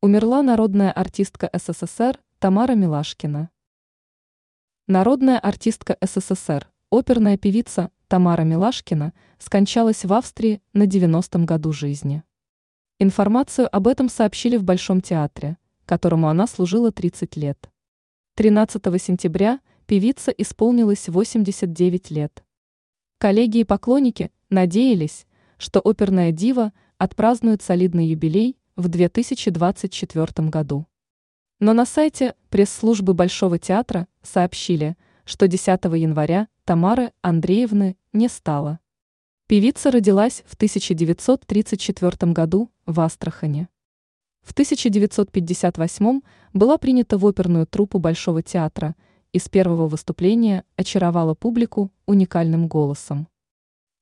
Умерла народная артистка СССР Тамара Милашкина. Народная артистка СССР, оперная певица Тамара Милашкина скончалась в Австрии на 90-м году жизни. Информацию об этом сообщили в Большом театре, которому она служила 30 лет. 13 сентября певица исполнилось 89 лет. Коллеги и поклонники надеялись, что оперная дива отпразднует солидный юбилей в 2024 году. Но на сайте пресс-службы Большого театра сообщили, что 10 января Тамары Андреевны не стало. Певица родилась в 1934 году в Астрахане. В 1958 была принята в оперную труппу Большого театра и с первого выступления очаровала публику уникальным голосом.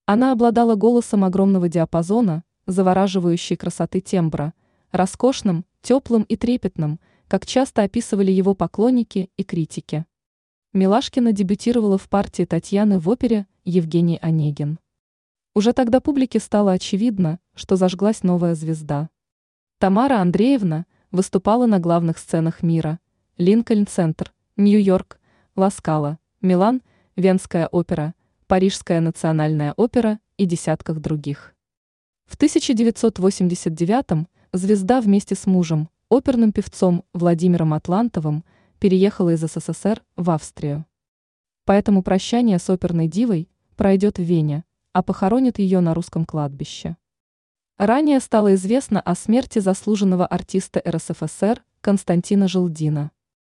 Она обладала голосом огромного диапазона, завораживающей красоты тембра – роскошным, теплым и трепетным, как часто описывали его поклонники и критики. Милашкина дебютировала в партии Татьяны в опере «Евгений Онегин». Уже тогда публике стало очевидно, что зажглась новая звезда. Тамара Андреевна выступала на главных сценах мира – Линкольн-центр, Нью-Йорк, Ласкала, Милан, Венская опера, Парижская национальная опера и десятках других. В 1989 звезда вместе с мужем, оперным певцом Владимиром Атлантовым, переехала из СССР в Австрию. Поэтому прощание с оперной дивой пройдет в Вене, а похоронят ее на русском кладбище. Ранее стало известно о смерти заслуженного артиста РСФСР Константина Желдина.